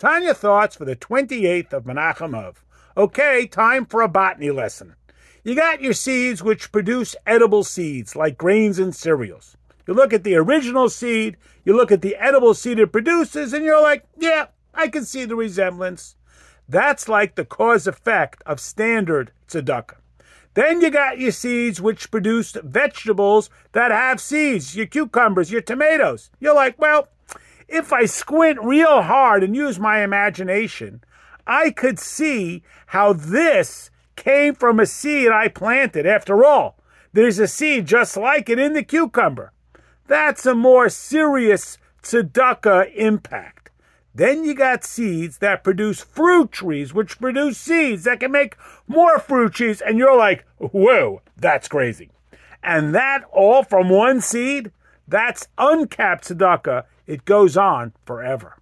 Tanya thoughts for the 28th of Menachem Av. Okay, time for a botany lesson. You got your seeds which produce edible seeds like grains and cereals. You look at the original seed, you look at the edible seed it produces, and you're like, yeah, I can see the resemblance. That's like the cause effect of standard tzedakah. Then you got your seeds which produce vegetables that have seeds, your cucumbers, your tomatoes. You're like, well, if I squint real hard and use my imagination, I could see how this came from a seed I planted. After all, there's a seed just like it in the cucumber. That's a more serious tzedakah impact. Then you got seeds that produce fruit trees, which produce seeds that can make more fruit trees, and you're like, whoa, that's crazy. And that all from one seed? That's uncapped tzedakah. It goes on forever.